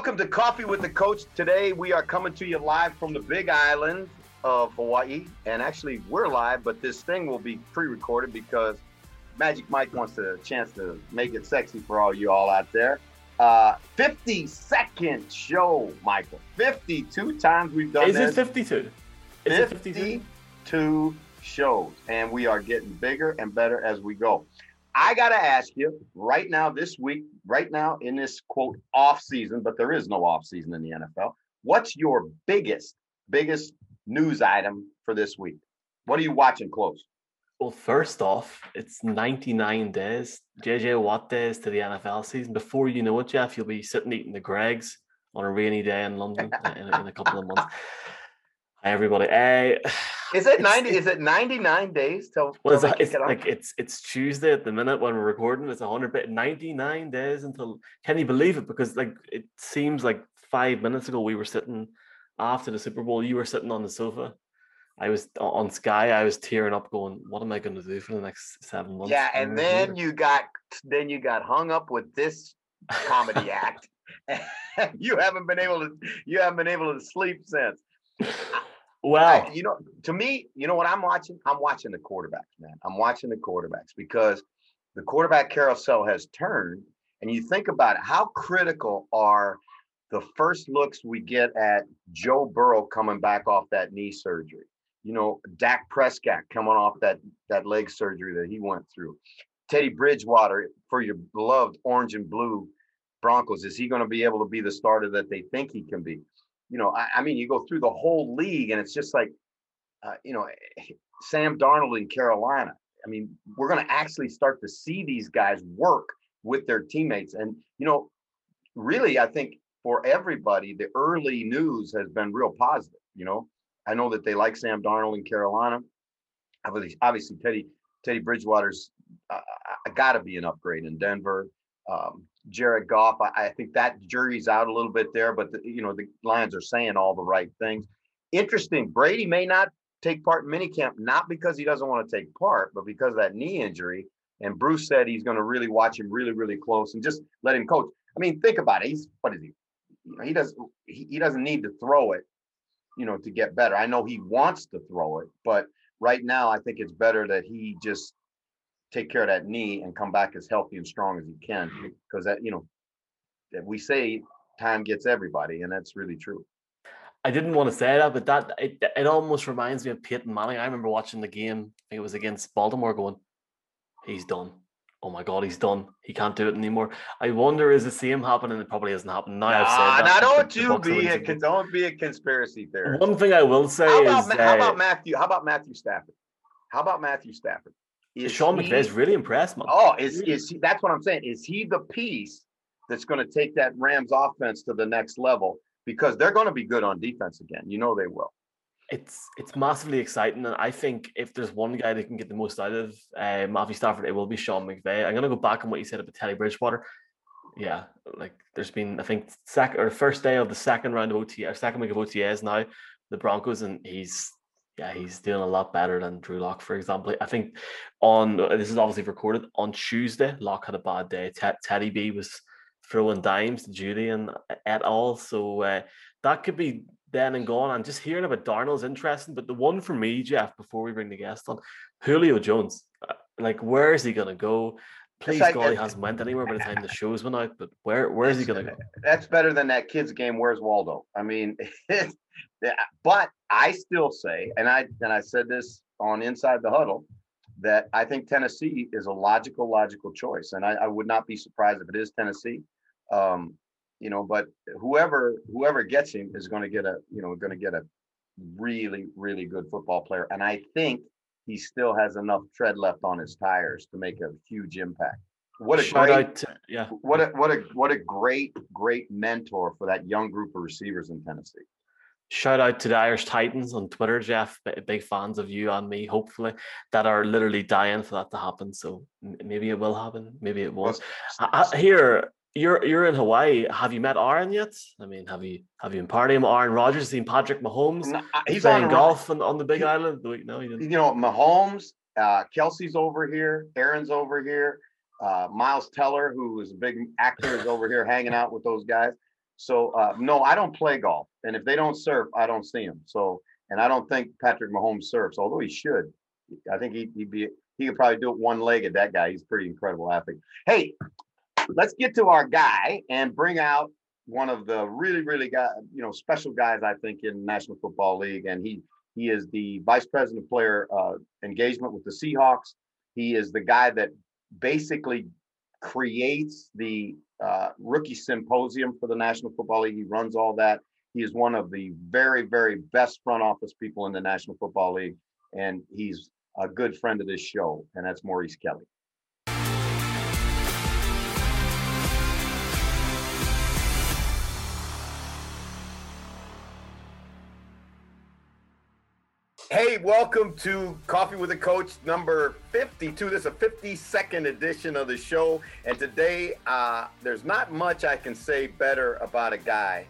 Welcome to Coffee with the Coach. Today we are coming to you live from the Big Island of Hawaii, and actually we're live, but this thing will be pre-recorded because Magic Mike wants a chance to make it sexy for all you all out there. Uh, 50 second show, Michael. 52 times we've done Is this. it 52? Is it 52? 52 shows, and we are getting bigger and better as we go. I got to ask you right now, this week, right now in this quote off season, but there is no off season in the NFL. What's your biggest, biggest news item for this week? What are you watching close? Well, first off, it's 99 days, JJ Watt days to the NFL season. Before you know it, Jeff, you'll be sitting eating the Gregs on a rainy day in London uh, in, in a couple of months. Hi, everybody. Uh, Is it 90? Is it 99 days till, well, it's, it's kick it off? like it's it's Tuesday at the minute when we're recording. It's 100 bit 99 days until. Can you believe it? Because like it seems like five minutes ago we were sitting after the Super Bowl. You were sitting on the sofa. I was on Sky. I was tearing up, going, "What am I going to do for the next seven months?" Yeah, and then you got then you got hung up with this comedy act. you haven't been able to you haven't been able to sleep since. Well, I- you know, to me, you know what I'm watching? I'm watching the quarterbacks, man. I'm watching the quarterbacks because the quarterback carousel has turned. And you think about it, how critical are the first looks we get at Joe Burrow coming back off that knee surgery? You know, Dak Prescott coming off that that leg surgery that he went through. Teddy Bridgewater for your beloved orange and blue Broncos. Is he going to be able to be the starter that they think he can be? You know, I, I mean, you go through the whole league and it's just like, uh, you know, Sam Darnold in Carolina. I mean, we're going to actually start to see these guys work with their teammates. And, you know, really, I think for everybody, the early news has been real positive. You know, I know that they like Sam Darnold in Carolina. Obviously, obviously Teddy Teddy Bridgewater's uh, got to be an upgrade in Denver. Um, Jared Goff, I, I think that jury's out a little bit there, but the, you know the Lions are saying all the right things. Interesting. Brady may not take part in minicamp, not because he doesn't want to take part, but because of that knee injury. And Bruce said he's going to really watch him really, really close and just let him coach. I mean, think about it. He's what is he? You know, he doesn't he, he doesn't need to throw it, you know, to get better. I know he wants to throw it, but right now I think it's better that he just take care of that knee and come back as healthy and strong as he can because that you know that we say time gets everybody and that's really true I didn't want to say that, but that it, it almost reminds me of Peyton Manning. I remember watching the game. I think it was against Baltimore. Going, he's done. Oh my god, he's done. He can't do it anymore. I wonder is the same happening? It probably hasn't happened. Now I've said that. now don't the you be a con- don't be a conspiracy theorist One thing I will say how about, is how uh, about matthew how about matthew stafford how about matthew stafford Is Sean McVay's really impressed, man. oh is, is he that's what i'm saying is he the piece that's going to take that rams offense to the next level because they're going to be good on defense again you know they will It's it's massively exciting, and I think if there's one guy that can get the most out of uh, Matthew Stafford, it will be Sean McVay. I'm gonna go back on what you said about Teddy Bridgewater. Yeah, like there's been I think second or first day of the second round of OTA or second week of OTAs now, the Broncos, and he's yeah he's doing a lot better than Drew Lock, for example. I think on this is obviously recorded on Tuesday. Lock had a bad day. Ted, Teddy B was throwing dimes to Jeudy and at all, so uh, that could be then and gone. And just hearing about Darnell's interesting. But the one for me, Jeff, before we bring the guest on, Julio Jones. uh, Like, where is he going to go? Please like- God, he hasn't went anywhere by the time the show's went out. But where where is he going to go? that's better than that kids game where's waldo i mean but i still say and i and i said this on inside the huddle that i think tennessee is a logical logical choice and i, I would not be surprised if it is tennessee um you know but whoever whoever gets him is going to get a you know going to get a really really good football player and i think he still has enough tread left on his tires to make a huge impact what a Shout great to, yeah. what a what a what a great great mentor for that young group of receivers in Tennessee. Shout out to the Irish Titans on Twitter, Jeff. Big fans of you and me, hopefully, that are literally dying for that to happen. So maybe it will happen. Maybe it won't. Here, you're you're in Hawaii. Have you met Aaron yet? I mean, have you have you been partying with Aaron Rodgers? Seen Patrick Mahomes? No, He's playing on golf on, on the Big he- Island. No, he You didn't. know, Mahomes, uh, Kelce's over here, Aaron's over here, uh, Miles Teller, who is a big actor, is over here hanging out with those guys. So uh, no, I don't play golf, and if they don't surf, I don't see them. So, and I don't think Patrick Mahomes surfs, although he should. I think he'd, he'd be he could probably do it one legged. That guy, he's pretty incredible athlete. Hey, let's get to our guy and bring out one of the really, really guy, you know, special guys I think in National Football League, and he he is the vice president of player uh, engagement with the Seahawks. He is the guy that basically creates the uh, rookie symposium for the National Football League. He runs all that. He is one of the very, very best front office people in the National Football League, and he's a good friend of this show, and that's Maurice Kelly. Welcome to Coffee with a Coach number 52. This is a 52nd edition of the show. And today, uh, there's not much I can say better about a guy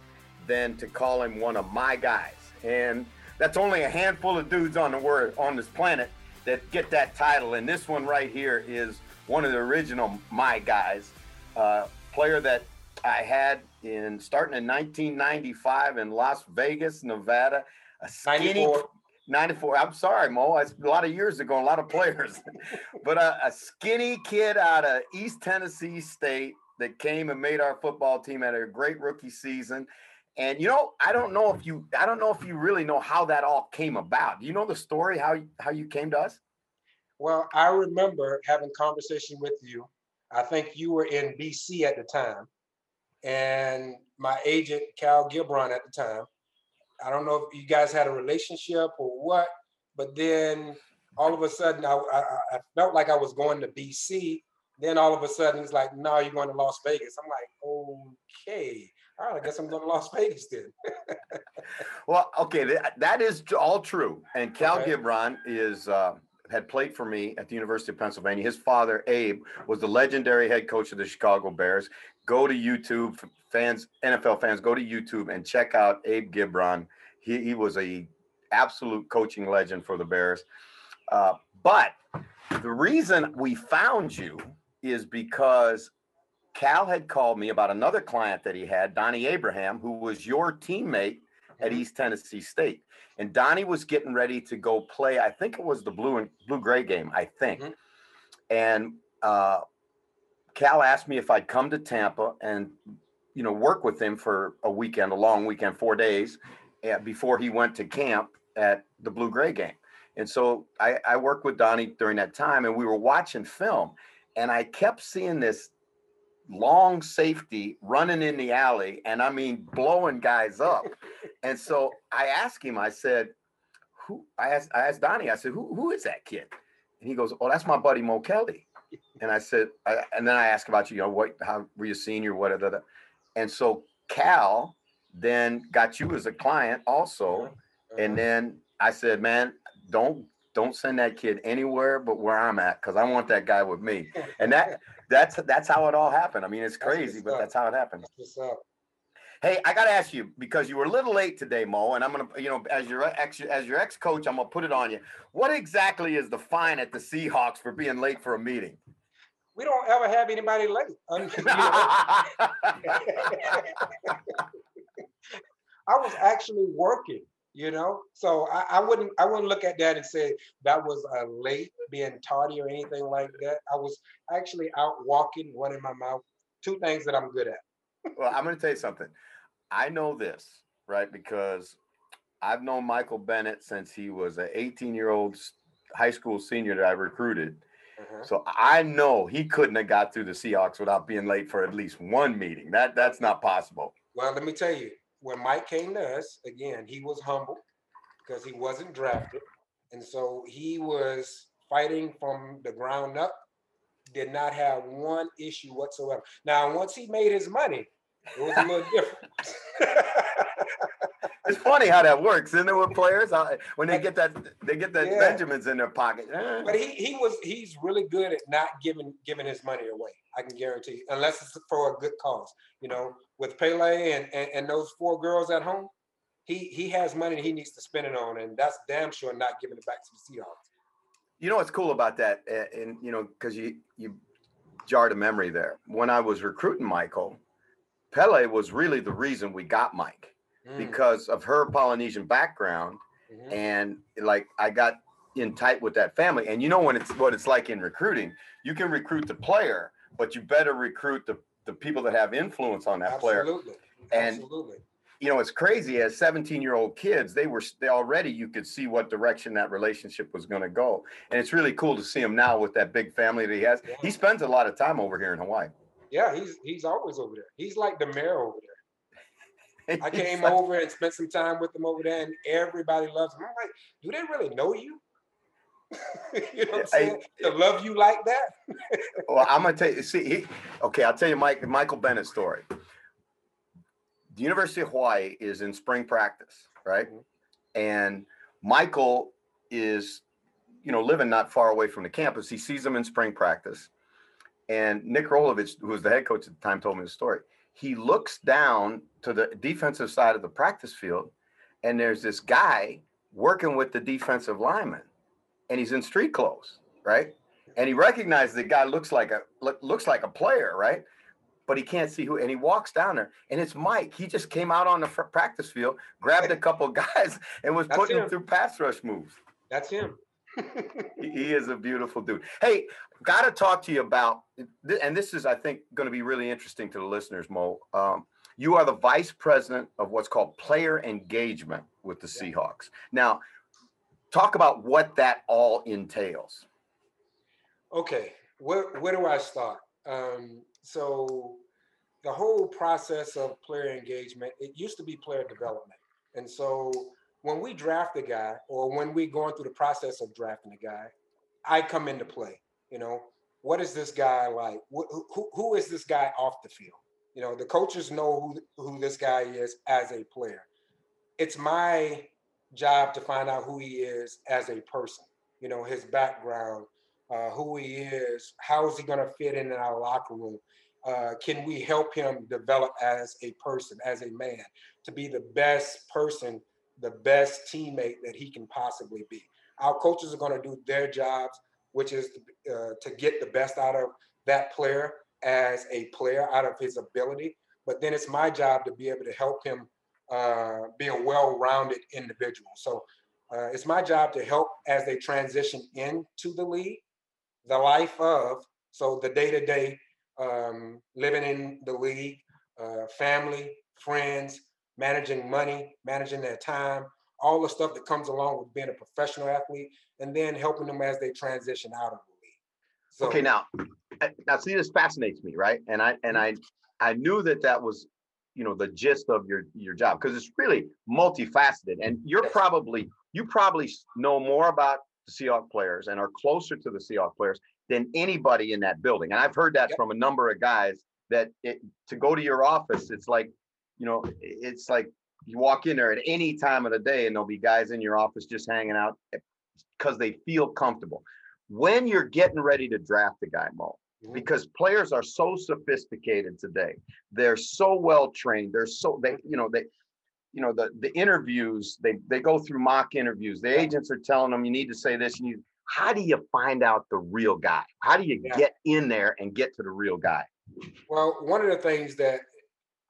than to call him one of my guys. And that's only a handful of dudes on the word on this planet that get that title. And this one right here is one of the original my guys, uh, player that I had in starting in 1995 in Las Vegas, Nevada. A skinny, 94. 94. I'm sorry, Mo. A lot of years ago, a lot of players. but a, a, skinny kid out of East Tennessee State that came and made our football team had a great rookie season. And you know, I don't know if you I don't know if you really know how that all came about. Do you know the story how how you came to us? Well, I remember having conversation with you. I think you were in BC at the time, and my agent Cal Gibron at the time I don't know if you guys had a relationship or what, but then all of a sudden I, I, I felt like I was going to BC. Then all of a sudden it's like, no, you're going to Las Vegas. I'm like, okay, all right, I guess I'm going to Las Vegas then. well, okay, that, that is all true. And Cal okay. Gibron is uh, had played for me at the University of Pennsylvania. His father, Abe, was the legendary head coach of the Chicago Bears. Go to YouTube, fans, NFL fans, go to YouTube and check out Abe Gibron. He, he was a absolute coaching legend for the Bears. Uh, but the reason we found you is because Cal had called me about another client that he had, Donnie Abraham, who was your teammate at mm-hmm. East Tennessee State. And Donnie was getting ready to go play. I think it was the blue and blue gray game. I think. Mm-hmm. And uh, Cal asked me if I'd come to Tampa and you know work with him for a weekend, a long weekend, four days, uh, before he went to camp at the blue gray game. And so I, I worked with Donnie during that time, and we were watching film, and I kept seeing this long safety running in the alley and I mean blowing guys up. and so I asked him, I said, who I asked I asked Donnie, I said, who, who is that kid? And he goes, Oh, that's my buddy Mo Kelly. And I said, I, and then I asked about you, you know, what how were you senior, what other and so Cal then got you as a client also. Uh-huh. And then I said, Man, don't don't send that kid anywhere but where I'm at because I want that guy with me. And that that's that's how it all happened. I mean, it's crazy, that's but that's how it happened. Hey, I got to ask you because you were a little late today, Mo, and I'm gonna, you know, as your ex as your ex coach, I'm gonna put it on you. What exactly is the fine at the Seahawks for being late for a meeting? We don't ever have anybody late. I was actually working you know? So I, I, wouldn't i wouldn't look at that and say that was a late being tardy or anything like that. I was actually out walking one in my mouth two things that i'm good at. Well i'm going to tell you something. I know this right? Because i've known michael bennett since he was an 18 year old high school senior that i recruited uh-huh. so i know he couldn't have got through the seahawks without being late for at least one meeting that that's not possible well let me tell you when Mike came to us, again, he was humble because he wasn't drafted. And so he was fighting from the ground up, did not have one issue whatsoever. Now, once he made his money, it was a little different. it's funny how that works, isn't it? With players, when they get that, they get that yeah. Benjamins in their pocket. Eh. But he he was he's really good at not giving giving his money away. I can guarantee, you, unless it's for a good cause. You know, with Pele and, and, and those four girls at home, he he has money he needs to spend it on, and that's damn sure not giving it back to the Seahawks. You know what's cool about that, and you know, because you you jarred a memory there. When I was recruiting Michael, Pele was really the reason we got Mike Mm, because of her Polynesian background. mhm. And like I got in tight with that family. And you know when it's what it's like in recruiting, you can recruit the player, but you better recruit the, the people that have influence on that player. Absolutely. And- Absolutely. You know, it's crazy as 17 year old kids, they were they already you could see what direction that relationship was going to go. And it's really cool to see him now with that big family that he has. Yeah. He spends a lot of time over here in Hawaii. Yeah, he's he's always over there. He's like the mayor over there. I came over and spent some time with them over there, and everybody loves them. I'm like, do they really know you? you know what I'm Yeah, I- saying? to love you like that? Well, I'm gonna tell you. See, he, okay, I'll tell you, Mike, Michael Bennett story. The University of Hawaii is in spring practice, right? Mhm. And Michael is, you know, living not far away from the campus. He sees them in spring practice, and Nick Rolovich, who was the head coach at the time, told me the story. He looks down to the defensive side of the practice field, and there's this guy working with the defensive lineman, and he's in street clothes, right? and he recognizes the guy looks like a look- looks like a player, right? But he can't see who, and he walks down there, and it's Mike. He just came out on the practice field, grabbed a couple guys, and was That's putting them him. through pass rush moves. That's him. He he is a beautiful dude. Hey, got to talk to you about, and this is, I think, going to be really interesting to the listeners, Mo. Um, you are the vice president of what's called player engagement with the Seahawks. Now, talk about what that all entails. Okay, where where do I start? Um, so the whole process of player engagement, it used to be player development. And so when we draft a guy or when we're going through the process of drafting a guy, I come into play. You know, what is this guy like? Wh- who, who is this guy off the field? You know, the coaches know who, who this guy is as a player. It's my job to find out who he is as a person, you know, his background, uh, who he is, how is he going to fit in in our locker room? Uh, can we help him develop as a person, as a man, to be the best person, the best teammate that he can possibly be? Our coaches are going to do their jobs, which is uh, to get the best out of that player as a player, out of his ability. But then it's my job to be able to help him uh, be a well-rounded individual. So uh, it's my job to help as they transition into the league, the life of, so the day-to-day um, living in the league, uh, family, friends, managing money, managing their time, all the stuff that comes along with being a professional athlete, and then helping them as they transition out of the league. So, okay now Uh, now see this fascinates me right? And i and mm-hmm. i i knew that that was you know the gist of your your job because it's really multifaceted. And you're probably you probably know more about the Seahawks players and are closer to the Seahawks players than anybody in that building. And i've heard that Yep. from a number of guys that it, to go to your office it's like you know it's like you walk in there at any time of the day and there'll be guys in your office just hanging out eh, because they feel comfortable when you're getting ready to draft a guy mo Mhm. because players are so sophisticated today. They're so well trained. They're so they you know they you know the the interviews they they go through mock interviews. The agents are telling them you need to say this. You how do you find out the real guy? How do you Yeah. get in there and get to the real guy? Well, one of the things that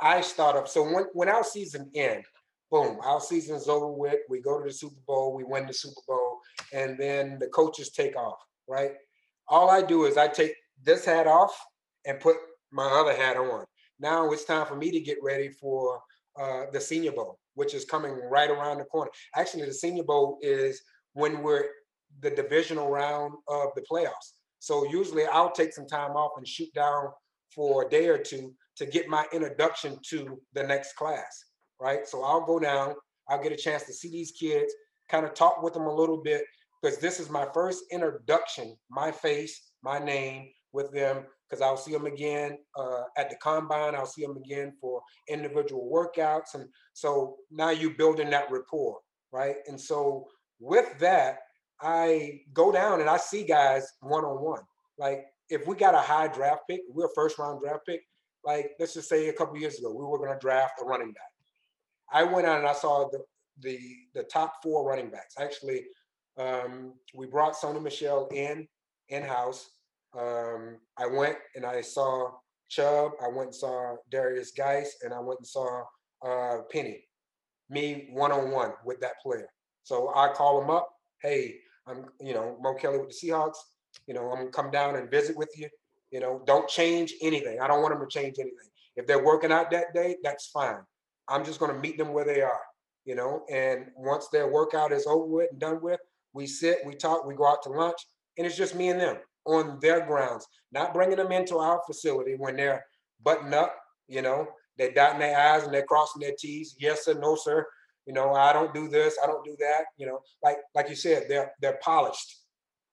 I start up, so when, when our season ends, boom, our season's over with. We go to the Super Bowl, we win the Super Bowl, and then the coaches take off, right? All I do is I take this hat off and put my other hat on. Now it's time for me to get ready for uh, the Senior Bowl, which is coming right around the corner. Actually, the Senior Bowl is when we're the divisional round of the playoffs. So usually I'll take some time off and shoot down for a day or two to get my introduction to the next class, right? So I'll go down, I'll get a chance to see these kids, kind of talk with them a little bit, because this is my first introduction, my face, my name with them, because I'll see them again uh, at the combine, I'll see them again for individual workouts. And so now you're building that rapport, right? And so with that, I go down and I see guys one on one. Like if we got a high draft pick, we're a first round draft pick. Like let's just say a couple years ago, we were going to draft a running back. I went out and I saw the the the top four running backs. Actually, um, we brought Sony Michel in in house. Um, I went and I saw Chubb, I went and saw Derrius Guice, and I went and saw uh, Penny. Me one on one with that player. So I call him up. Hey, I'm you know Mo Kelly with the Seahawks. You know I'm gonna come down and visit with you. You know don't change anything. I don't want them to change anything. If they're working out that day, that's fine. I'm just gonna meet them where they are. You know, and once their workout is over with and done with, we sit, we talk, we go out to lunch, and it's just me and them on their grounds, not bringing them into our facility when they're buttoned up, you know, they're dotting their I's and they're crossing their T's. Yes sir, no, sir. You know, I don't do this, I don't do that. You know, like like you said, they're they're polished.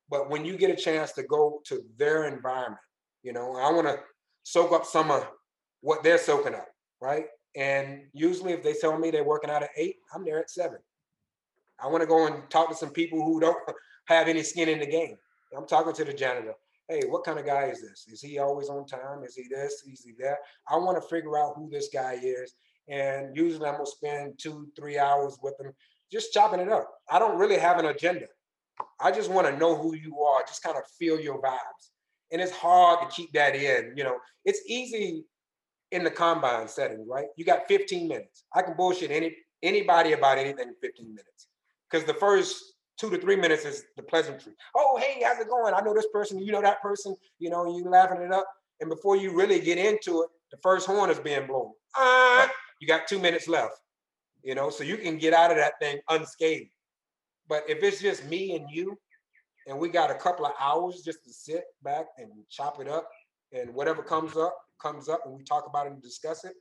But when you get a chance to go to their environment, you know, I want to soak up some of what they're soaking up, right? And usually if they tell me they're working out at eight, I'm there at seven. I want to go and talk to some people who don't have any skin in the game. I'm talking to the janitor. Hey, what kind of guy is this? Is he always on time? Is he this? Is he that? I want to figure out who this guy is. And usually I'm gonna spend two, three hours with him, just chopping it up. I don't really have an agenda. I just want to know who you are, just kind of feel your vibes. And it's hard to keep that in. You know, it's easy in the combine setting, right? You got 15 minutes. I can bullshit any anybody about anything in 15 minutes. Because the first two to three minutes is the pleasantry. Oh, hey, how's it going? I know this person, you know that person, you know, you laughing it up. And before you really get into it, the first horn is being blown. Uh, you got two minutes left, you know, so you can get out of that thing unscathed. But if it's just me and you, and we got a couple of hours just to sit back and chop it up, and whatever comes up, comes up, and we talk about it and discuss it,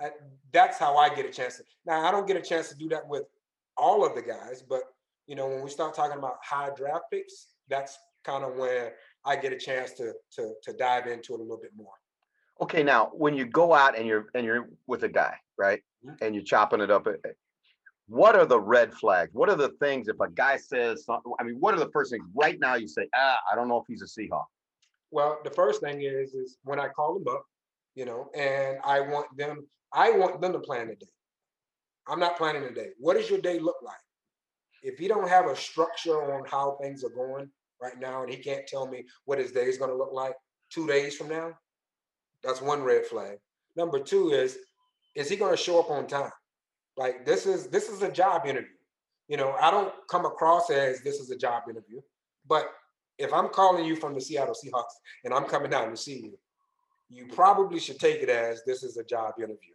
I, that's how I get a chance to. Now, I don't get a chance to do that with all of the guys, but you know, when we start talking about high draft picks, that's kind of where I get a chance to to to dive into it a little bit more. Okay, now when you go out and you're and you're with a guy, right, mm-hmm. and you're chopping it up, eh, eh, what are the red flags? What are the things if a guy says something? I mean, what are the first things right now you say, ah, I don't know if he's a Seahawk? Well, the first thing is is when I call them up, you know, and I want them, I want them to plan a day. I'm not planning a day. What does your day look like? if he don't have a structure on how things are going right now, and he can't tell me what his day is going to look like two days from now, that's one red flag. Number two is, is he going to show up on time? Like this is this is a job interview. You know, I don't come across as this is a job interview, but if I'm calling you from the Seattle Seahawks and I'm coming down to see you, you probably should take it as this is a job interview,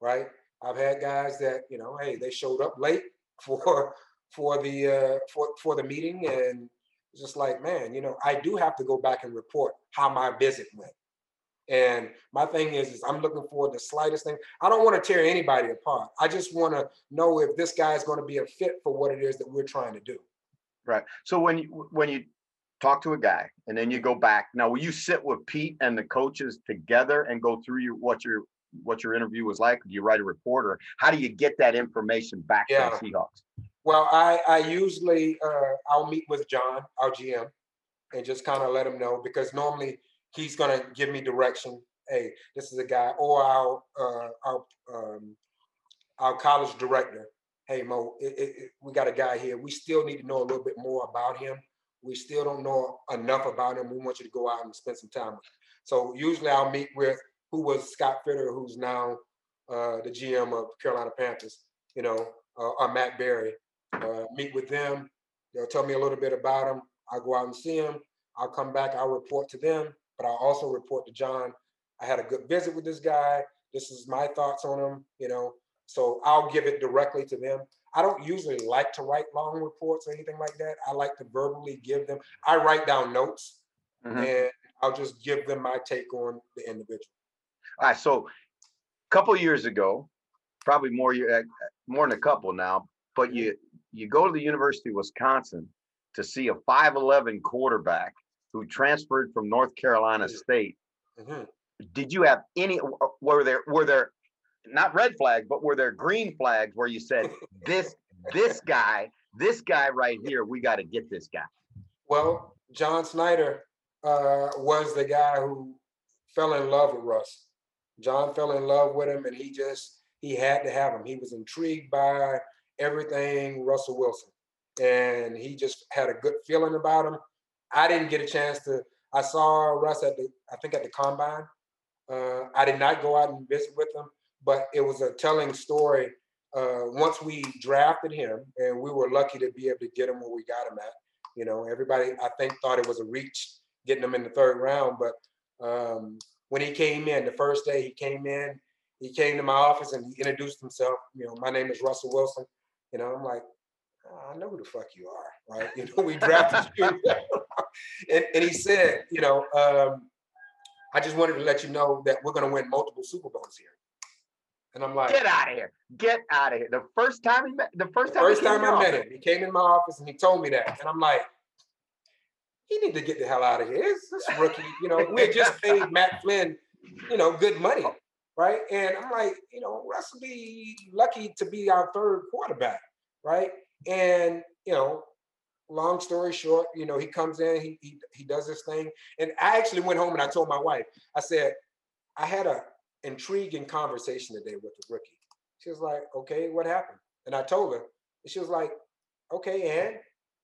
right? I've had guys that you know, hey, they showed up late for for the uh, for for the meeting, and just like, man, you know, I do have to go back and report how my visit went. And my thing is, is I'm looking for the slightest thing. I don't want to tear anybody apart. I just want to know if this guy is going to be a fit for what it is that we're trying to do. Right. So when you when you talk to a guy and then you go back, now will you sit with Pete and the coaches together and go through your what your what your interview was like? Do you write a report or how do you get that information back yeah. to the Seahawks? Well, I, I usually uh, I'll meet with John, our GM, and just kind of let him know because normally he's gonna give me direction. Hey, this is a guy, or our uh, our um, our college director. Hey Mo, it, it, we got a guy here. We still need to know a little bit more about him. We still don't know enough about him. We want you to go out and spend some time with him. So usually I'll meet with who was Scott Fitter, who's now uh, the GM of Carolina Panthers. You know, uh, or Matt Berry uh, meet with them. They'll tell me a little bit about them. I'll go out and see them. I'll come back. I'll report to them, but I'll also report to John. I had a good visit with this guy. This is my thoughts on him. You know, so I'll give it directly to them. I don't usually like to write long reports or anything like that. I like to verbally give them. I write down notes, mm-hmm. and I'll just give them my take on the individual. All right. So, a couple years ago, probably more uh, more than a couple now, but you you go to the University of Wisconsin to see a 5'11 quarterback who transferred from North Carolina State. Mm-hmm. Did you have any were there were there not red flags, but were there green flags where you said this this guy, this guy right here, we got to get this guy? Well, John Schneider uh, was the guy who fell in love with Russ. John fell in love with him, and he just he had to have him. He was intrigued by everything Russell Wilson. And he just had a good feeling about him. I didn't get a chance to, I saw Russ at the, I think at the combine. Uh, I did not go out and visit with him, but it was a telling story. Uh, once we drafted him, and we were lucky to be able to get him where we got him at. You know, everybody I think thought it was a reach getting him in the third round, but um, when he came in the first day, he came in, he came to my office and he introduced himself. You know, my name is Russell Wilson. You know, I'm like, oh, I know who the fuck you are, right? You know, we drafted you, and, and he said, you know, um, I just wanted to let you know that we're going to win multiple Super Bowls here. And I'm like, get out of here, get out of here. The first time he met, the first the time, first he time I met him, he came in my office and he told me that, and I'm like, he need to get the hell out of here. This rookie, you know. We just paid Matt Flynn, you know, good money, right? And I'm like, you know, Russell be lucky to be our third quarterback, right? And you know, long story short, you know, he comes in, he he, he does this thing, and I actually went home and I told my wife, I said, I had a intriguing conversation today with the rookie. She was like, okay, what happened? And I told her, and she was like, okay, and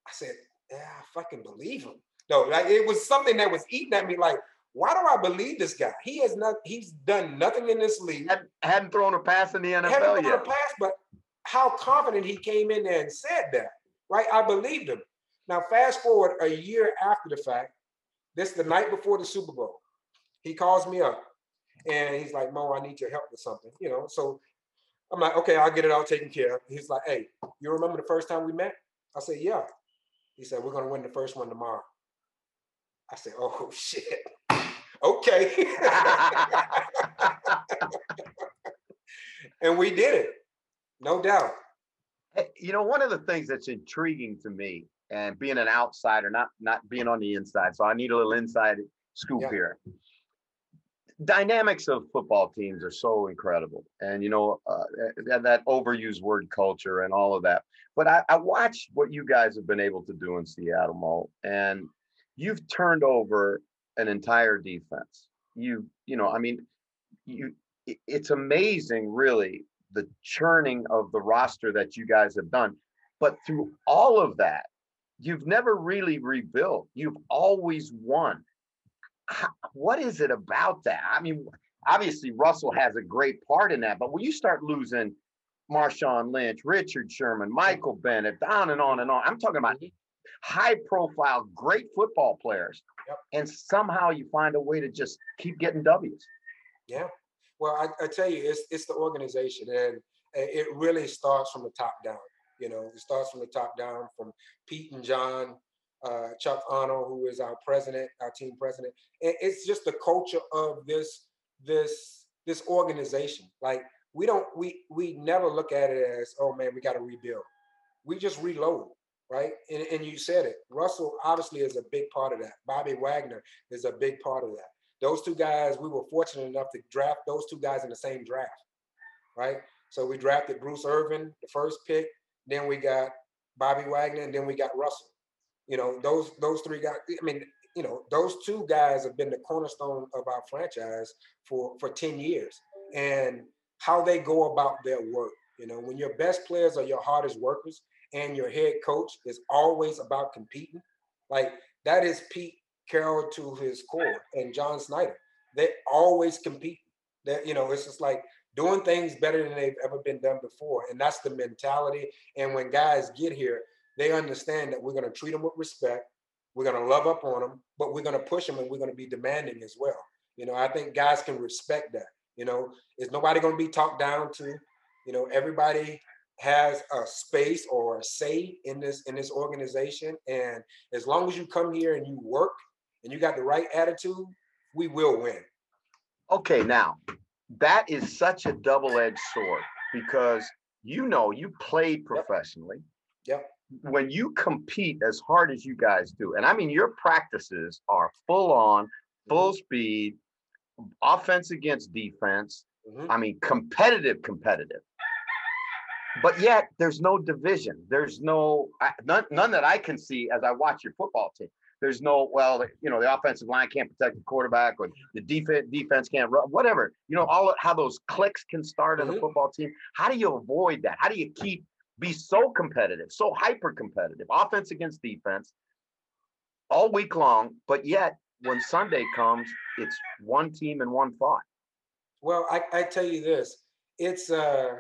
I said, yeah, I fucking believe him. No, like it was something that was eating at me. Like, why do I believe this guy? He has not. He's done nothing in this league. Hadn't, hadn't thrown a pass in the NFL thrown a pass, but how confident he came in there and said that, right? I believed him. Now, fast forward a year after the fact. This the night before the Super Bowl. He calls me up and he's like, "Mo, I need your help with something." You know, so I'm like, "Okay, I'll get it all taken care of." He's like, "Hey, you remember the first time we met?" I said, "Yeah." He said, "We're gonna win the first one tomorrow." I said, "Oh shit." Okay. and we did it. No doubt. You know, one of the things that's intriguing to me, and being an outsider, not not being on the inside, so I need a little inside scoop Yeah. here. Dynamics of football teams are so incredible, and you know uh, that, that overused word culture and all of that. But I, I watched what you guys have been able to do in Seattle, Mo, and you've turned over an entire defense. You, you know, I mean, you. It's amazing, really, the churning of the roster that you guys have done. But through all of that, you've never really rebuilt. You've always won. What is it about that? I mean, obviously Russell has a great part in that, but when you start losing Marshawn Lynch, Richard Sherman, Michael Bennett, on and on and on, I'm talking about mm-hmm. High profile, great football players. Yep. And somehow you find a way to just keep getting W's. Yeah. Well, I, I tell you, it's it's the organization, and it really starts from the top down. You know, it starts from the top down, from Pete and John, uh, Chuck Arnold, who is our president, our team president. And it's just the culture of this this this organization. Like we don't we we never look at it as, oh man, we got to rebuild. We just reload, right? And, and you said it. Russell obviously is a big part of that. Bobby Wagner is a big part of that those two guys, we were fortunate enough to draft those two guys in the same draft, right? So we drafted Bruce Irvin, the first pick, then we got Bobby Wagner, and then we got Russell. You know, those those three guys. I mean, you know, those two guys have been the cornerstone of our franchise for for ten years, and how they go about their work. You know, when your best players are your hardest workers, and your head coach is always about competing, like that is Pete Carroll to his core and John Schneider. They always compete. That you know, it's just like doing things better than they've ever been done before, and that's the mentality. And when guys get here, they understand that we're going to treat them with respect. We're going to love up on them, but we're going to push them and we're going to be demanding as well. You know, I think guys can respect that. You know, is nobody going to be talked down to? You know, everybody has a space or a say in this in this organization, and as long as you come here and you work and you got the right attitude, we will win. Okay, now that is such a double-edged sword because you know you played professionally. Yep. When you compete as hard as you guys do, and I mean your practices are full on, full speed, offense against defense. Mhm. I mean competitive, competitive. But yet there's no division. There's no none, none that I can see as I watch your football team. There's no well, you know, the offensive line can't protect the quarterback, or the defense defense can't run, whatever. You know, all how those cliques can start in a Mhm. football team. How do you avoid that? How do you keep be so competitive, so hyper competitive, offense against defense, all week long, but yet when Sunday comes, it's one team and one thought. Well, I, I tell you this, it's uh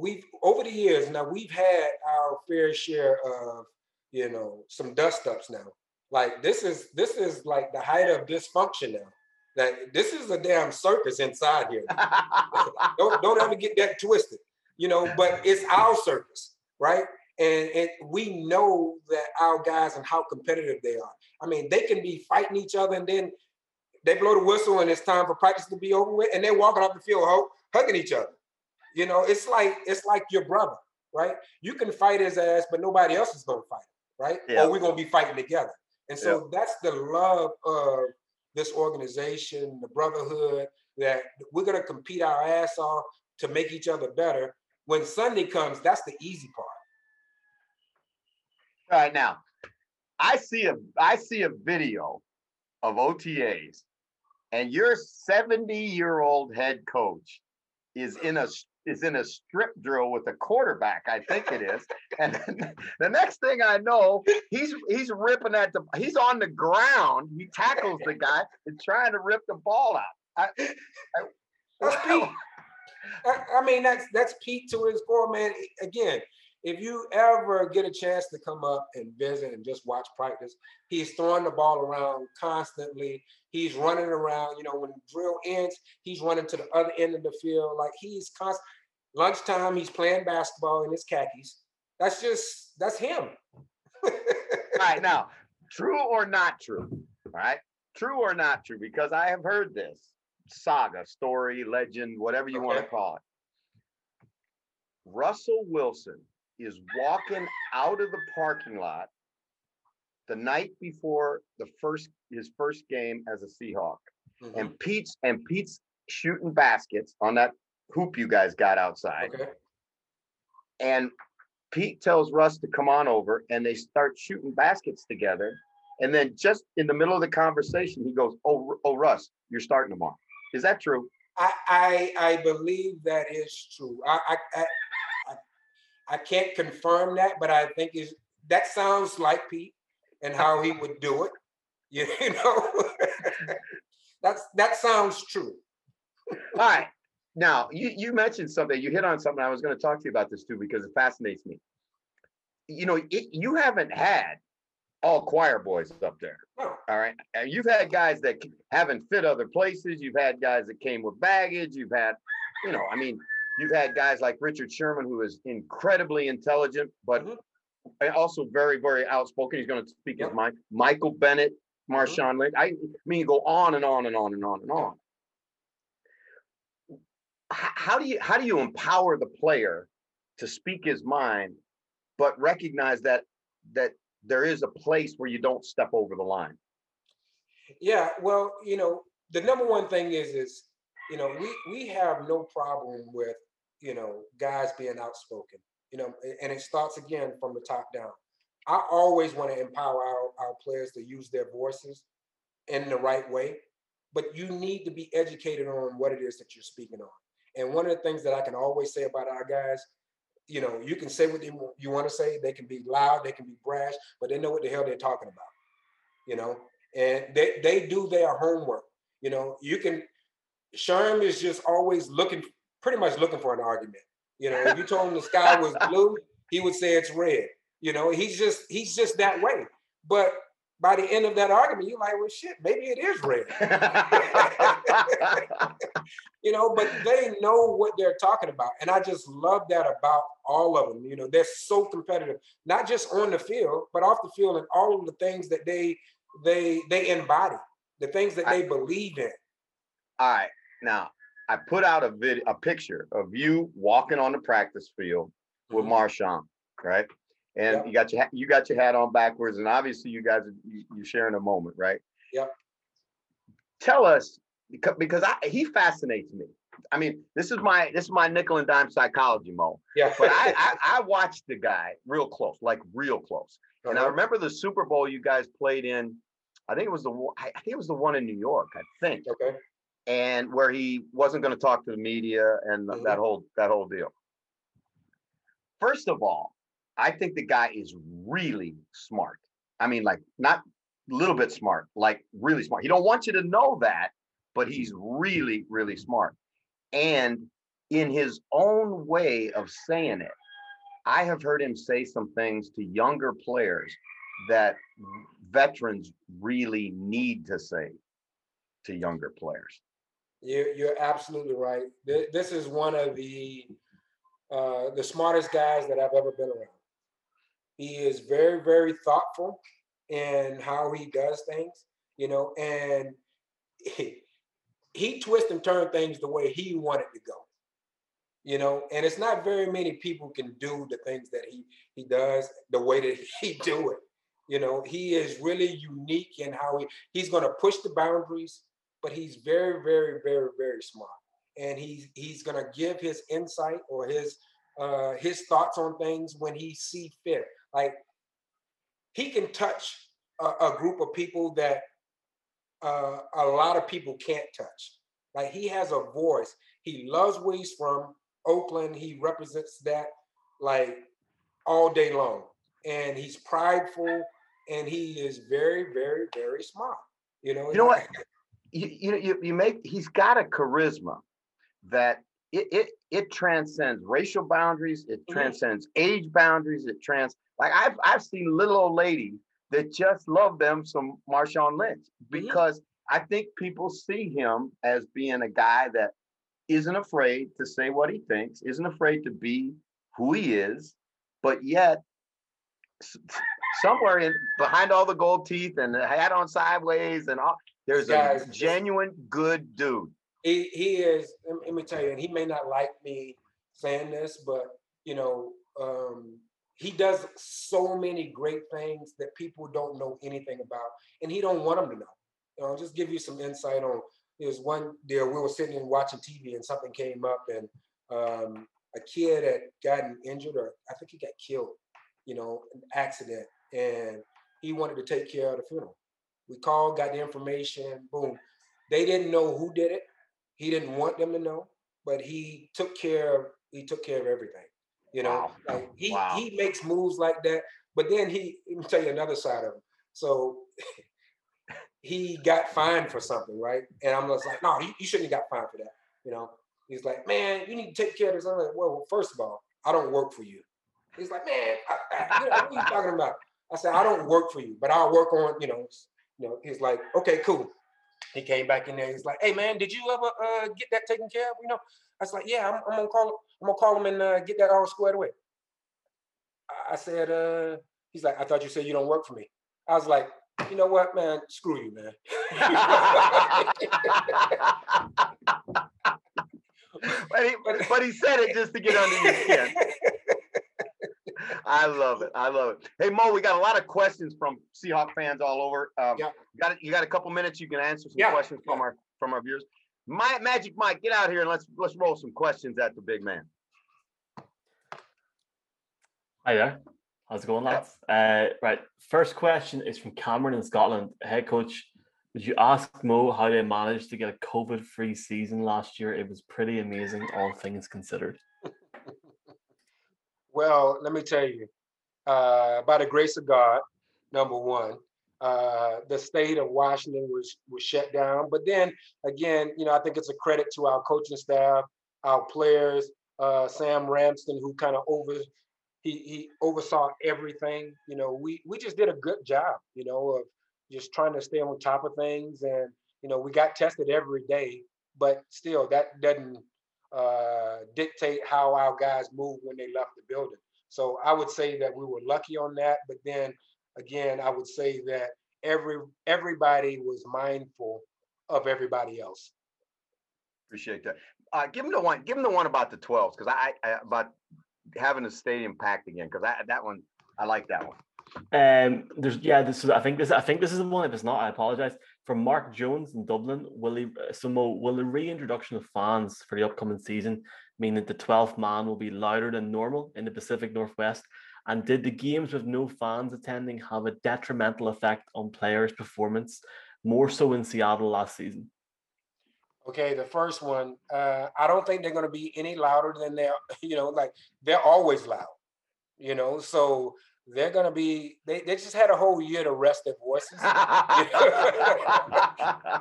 we've over the years now we've had our fair share of you know some dust ups now. Like this is this is like the height of dysfunction now. That this is a damn circus inside here. don't don't ever get that twisted, you know. But it's our circus, right? And, and we know that our guys and how competitive they are. I mean, they can be fighting each other, and then they blow the whistle, and it's time for practice to be over with, and they're walking off the field hugging each other. You know, it's like it's like your brother, right? You can fight his ass, but nobody else is gonna fight, right? Yeah. Or we're gonna be fighting together. And so yeah. that's the love of this organization, the brotherhood, that we're gonna compete our ass off to make each other better. When Sunday comes, that's the easy part. All right now, I see a I see a video of OTAs, and your 70 year old head coach is in a is in a strip drill with a quarterback, I think it is. And the next thing I know, he's he's ripping at the he's on the ground. He tackles the guy and trying to rip the ball out. I, I, Pete. I, I mean, that's that's Pete to his core, man. Again, if you ever get a chance to come up and visit and just watch practice, he's throwing the ball around constantly. He's running around. You know, when the drill ends, he's running to the other end of the field. Like he's constant. Lunchtime, he's playing basketball in his khakis. That's just that's him. all right, now, true or not true? All right, true or not true? Because I have heard this saga, story, legend, whatever you okay. want to call it. Russell Wilson is walking out of the parking lot the night before the first his first game as a Seahawk. Mm-hmm. And Pete's and Pete's shooting baskets on that hoop you guys got outside. Okay. And Pete tells Russ to come on over and they start shooting baskets together. And then just in the middle of the conversation, he goes, Oh, oh Russ, you're starting tomorrow. Is that true? I I, I believe that is true. I, I, I I can't confirm that, but I think is that sounds like Pete and how he would do it. You, know, that's that sounds true. All right. Now you you mentioned something. You hit on something. I was going to talk to you about this too because it fascinates me. You know, it, you haven't had all choir boys up there. Oh. All right. And You've had guys that haven't fit other places. You've had guys that came with baggage. You've had, you know, I mean, You've had guys like Richard Sherman, who is incredibly intelligent, but mm-hmm. also very, very outspoken. He's going to speak yep. his mind. Michael Bennett, mm-hmm. Marshawn mm-hmm. Lynch. I mean, go on and on and on and on and on. How do you how do you empower the player to speak his mind, but recognize that that there is a place where you don't step over the line? Yeah, well, you know, the number one thing is is you know we we have no problem with you know, guys being outspoken, you know, and it starts again from the top down. I always want to empower our, our players to use their voices in the right way, but you need to be educated on what it is that you're speaking on. And one of the things that I can always say about our guys, you know, you can say what you, want to say. They can be loud, they can be brash, but they know what the hell they're talking about, you know, and they, they do their homework. You know, you can, Sherm is just always looking pretty much looking for an argument. You know, if you told him the sky was blue, he would say it's red. You know, he's just he's just that way. But by the end of that argument, you're like, well, shit, maybe it is red. you know, but they know what they're talking about. And I just love that about all of them. You know, they're so competitive, not just on the field, but off the field and all of the things that they they they embody, the things that they believe in. All right. Now, I put out a video, a picture of you walking on the practice field with mm-hmm. Marshawn, right? And yep. you got your you got your hat on backwards, and obviously you guys you're you, sharing a moment, right? Yep. Tell us because because I, he fascinates me. I mean, this is my this is my nickel and dime psychology, Mo. Yeah. but I, I, I watched the guy real close, like real close. Uh-huh. And I uh-huh. remember the Super Bowl you guys played in. I think it was the I think it was the one in New York. I think. Okay and where he wasn't going to talk to the media and mm-hmm. that whole that whole deal. First of all, I think the guy is really smart. I mean, like not a little bit smart, like really smart. He don't want you to know that, but he's really, really smart. And in his own way of saying it, I have heard him say some things to younger players that veterans really need to say to younger players. You're, you're absolutely right. This is one of the uh, the smartest guys that I've ever been around. He is very, very thoughtful in how he does things, you know, and he, he twists and turns things the way he wanted to go, you know, and it's not very many people can do the things that he he does the way that he do it. You know, he is really unique in how he he's going to push the boundaries, but he's very, very, very, very smart, and he's he's going to give his insight or his uh, his thoughts on things when he see fit. Like he can touch a, a group of people that uh, a lot of people can't touch. Like he has a voice. He loves where he's from, Oakland. He represents that like all day long, and he's prideful, and he is very, very, very smart. You know. You know what? You, you you make. He's got a charisma that it it it transcends racial boundaries. It mm-hmm. transcends age boundaries. It trans like I've I've seen little old ladies that just love them some Marshawn Lynch mm-hmm. because mm-hmm. I think people see him as being a guy that isn't afraid to say what he thinks, isn't afraid to be who he is, but yet somewhere in behind all the gold teeth and the hat on sideways and all there's a genuine good dude he he is. Let me tell you, and he may not like me saying this, but you know, um, he does so many great things that people don't know anything about, and he don't want them to know. You know, I'll just give you some insight on. There's one deal we were sitting and watching TV, and something came up, and um, a kid had gotten injured, or I think he got killed. You know, an accident, and he wanted to take care of the funeral. We called, got the information, boom. They didn't know who did it. He didn't want them to know, but he took care of he took care of everything. You know, wow. like he wow. he makes moves like that. But then he let me tell you another side of him. So he got fined for something, right? And I'm just like, no, you, you shouldn't have got fined for that. You know, he's like, man, you need to take care of this. I'm like, well, first of all, I don't work for you. He's like, man, I, I, you know, what are you talking about? I said, I don't work for you, but I'll work on, you know, you know. He's like, okay, cool. He came back in there. He's like, "Hey man, did you ever uh, get that taken care of?" You know, I was like, "Yeah, I'm, I'm gonna call. I'm gonna call him and uh, get that all squared away." I said, uh, "He's like, I thought you said you don't work for me." I was like, "You know what, man? Screw you, man." but, he, but he said it just to get under your skin. I love it. I love it. Hey Mo, we got a lot of questions from Seahawk fans all over. Um, yeah. Got it. You got a couple minutes. You can answer some yeah. questions from our from our viewers. My Magic Mike, get out here and let's let's roll some questions at the big man. Hi there. How's it going, lads? Uh, right. First question is from Cameron in Scotland. Head coach, would you ask Mo how they managed to get a COVID-free season last year? It was pretty amazing, all things considered. Well, let me tell you, uh, by the grace of God, number one, uh, the state of Washington was was shut down. But then again, you know, I think it's a credit to our coaching staff, our players, uh, Sam Ramsden, who kind of over he he oversaw everything. You know, we we just did a good job. You know, of just trying to stay on top of things, and you know, we got tested every day, but still, that doesn't uh, dictate how our guys move when they left the building. So I would say that we were lucky on that. But then again, I would say that every everybody was mindful of everybody else. Appreciate that. Uh, give them the one. Give them the one about the 12s because I, I about having the stadium packed again because that one I like that one. Um, there's yeah, this is I think this I think this is the one. If it's not, I apologize. From Mark Jones in Dublin, will he uh, so Mo, will the reintroduction of fans for the upcoming season mean that the 12th man will be louder than normal in the Pacific Northwest? And did the games with no fans attending have a detrimental effect on players' performance, more so in Seattle last season? Okay, the first one, uh, I don't think they're going to be any louder than they're, you know, like they're always loud, you know. So they're gonna be they, they just had a whole year to rest their voices.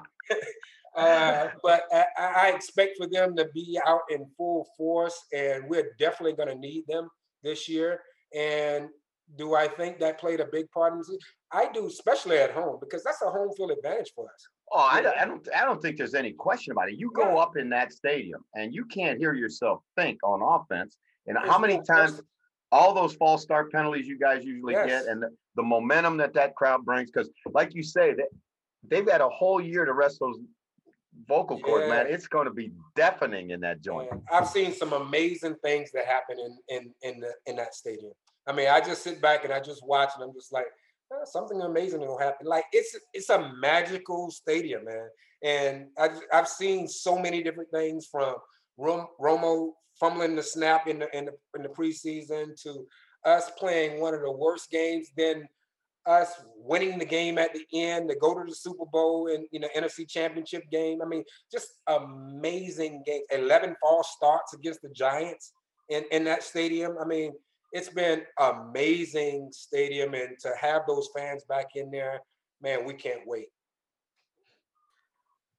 Uh, but I, I expect for them to be out in full force, and we're definitely going to need them this year. And do I think that played a big part in this? I do, especially at home, because that's a home field advantage for us. Oh, I, don't- I don't. I don't think there's any question about it. You go Yeah. up in that stadium and you can't hear yourself think on offense. And There's how many no times. All those false start penalties you guys usually Yes. get, and the, the momentum that that crowd brings, because like you say, that they've had a whole year to rest those vocal cords, man. It's going to be deafening in that joint. And I've seen some amazing things that happen in in in the in that stadium. I mean, I just sit back and I just watch, and I'm just like, "Oh, something amazing will happen. Like it's it's a magical stadium, man. And I, I've seen so many different things from Rom, Romo fumbling the snap in the in the in the preseason to us playing one of the worst games, then us winning the game at the end to go to the Super Bowl and you know NFC Championship game. I mean, just amazing game. Eleven false starts against the Giants in in that stadium. I mean, it's been amazing stadium, and to have those fans back in there, man, we can't wait.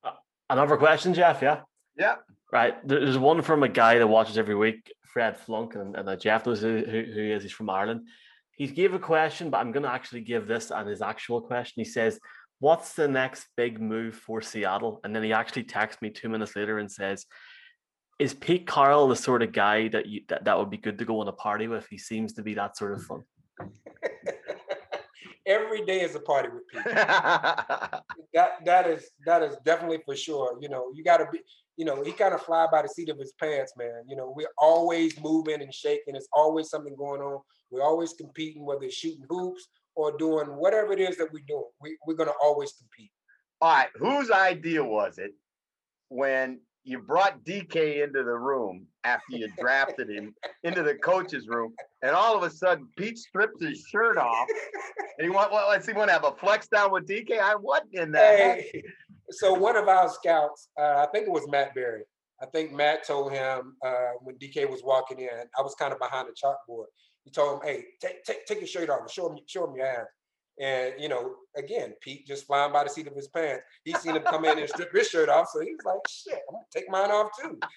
Uh, another question, Jeff. Yeah. Yeah. Right. There's one from a guy that watches every week, Fred Flunk, and, and Jeff knows who, who, who he is. He's from Ireland. He gave a question, but I'm going to actually give this and his actual question. He says, What's the next big move for Seattle? And then he actually texts me two minutes later and says, Is Pete Carroll the sort of guy that you that, that would be good to go on a party with? He seems to be that sort of fun. Every day is a party with people. that that is that is definitely for sure. You know, you got to be. You know, he kind of fly by the seat of his pants, man. You know, we're always moving and shaking. It's always something going on. We're always competing, whether it's shooting hoops or doing whatever it is that we're doing. We, we're gonna always compete. All right, whose idea was it when you brought DK into the room after you drafted him into the coach's room, and all of a sudden Pete strips his shirt off, and he want well, let's see, want to have a flex down with DK? I what in the heck? So one of our scouts, uh, I think it was Matt Berry. I think Matt told him uh, when DK was walking in, I was kind of behind the chalkboard. He told him, "Hey, take take, take your shirt off and show him show him your ass." And you know, again, Pete just flying by the seat of his pants. He seen him come in and strip his shirt off, so he was like, "Shit, I'm gonna take mine off too."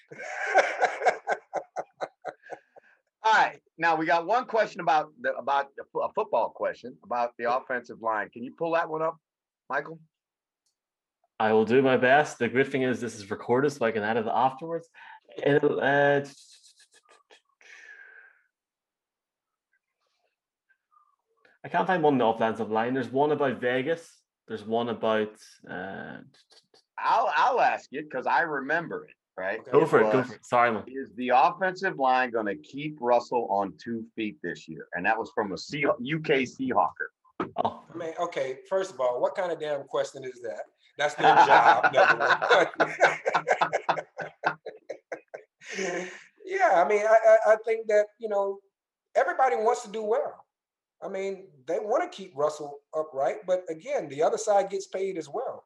All right, now we got one question about the about the, a football question about the offensive line. Can you pull that one up, Michael? I will do my best. The good thing is this is recorded, so I can edit it afterwards. It'll, uh, I can't find one on the offensive line. There's one about Vegas. There's one about. Uh, I'll I'll ask you because I remember it. Right? Okay. go for it. Go for it. Sorry, man. Is the offensive line going to keep Russell on two feet this year? And that was from a Sea- UK Seahawker. Oh, I mean, okay, first of all, what kind of damn question is that? That's their job. yeah, I mean, I, I, I think that, you know, everybody wants to do well. I mean, they want to keep Russell upright, but again, the other side gets paid as well,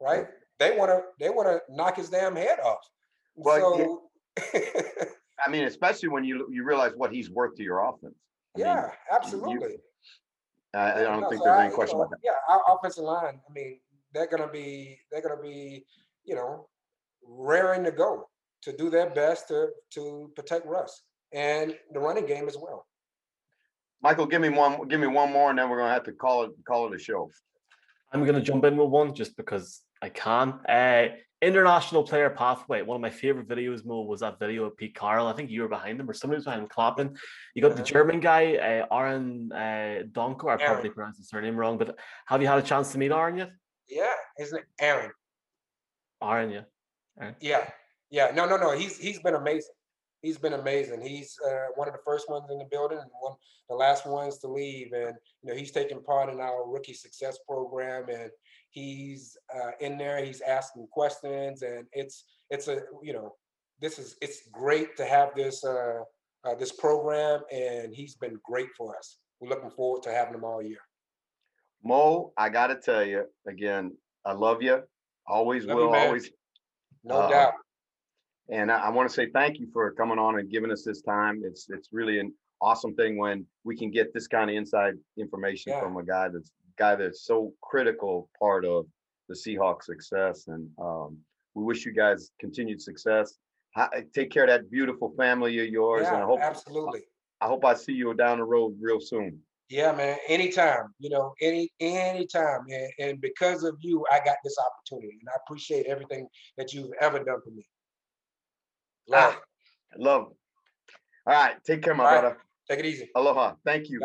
right? They want to they want to knock his damn head off. Well, yeah. so I mean, especially when you you realize what he's worth to your offense. I mean, yeah, absolutely. I, I don't No, think so there's I- any you question know, about that. Yeah, our offensive line. I mean, they're gonna be they're gonna be you know raring to go to do their best to to protect Russ and the running game as well. Michael, give me one. Give me one more, and then we're gonna have to call it call it a show. I'm going to jump in with one just because I can. Uh, international player pathway. One of my favorite videos, Mo, was that video of Pete Carroll. I think you were behind him or somebody was behind him clapping. You got the Uh-huh. German guy, uh, Aaron uh, Donkor. I probably pronounced his surname wrong, but have you had a chance to meet Aaron yet? Yeah, isn't it Aaron? Aaron, yeah. Yeah, yeah. No, no, no. He's he's been amazing. He's been amazing. He's uh, one of the first ones in the building and one the last ones to leave. And you know, he's taking part in our rookie success program, and he's uh, in there. He's asking questions, and it's it's a you know, this is it's great to have this uh, uh, this program, and he's been great for us. We're looking forward to having him all year. Mo, I got to tell you again, I love you. Always Love will. man. always. No Uh, doubt. And I, I want to say thank you for coming on and giving us this time. It's it's really an awesome thing when we can get this kind of inside information Yeah. from a guy that's guy that's so critical part of the Seahawks success. And um, we wish you guys continued success. Ha- Take care of that beautiful family of yours. and I Yeah, hope absolutely. I hope I see you down the road real soon. Yeah, man. Anytime, you know, any anytime, and, and because of you, I got this opportunity, and I appreciate everything that you've ever done for me. Love. Ah, love. it. All right. Take care, my All right. brother. Take it easy. Aloha. Thank you.